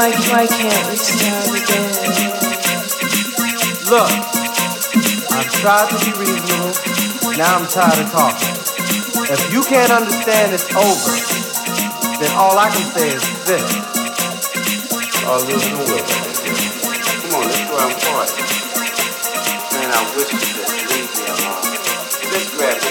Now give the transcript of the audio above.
why, why, can't we start again? Look, I've tried to be reasonable. Now I'm tired of talking. If you can't understand it's over, then all I can say is this. Oh, there's no will. Come on, let's go out and party. Man, I wish you could leave me alone. Let's grab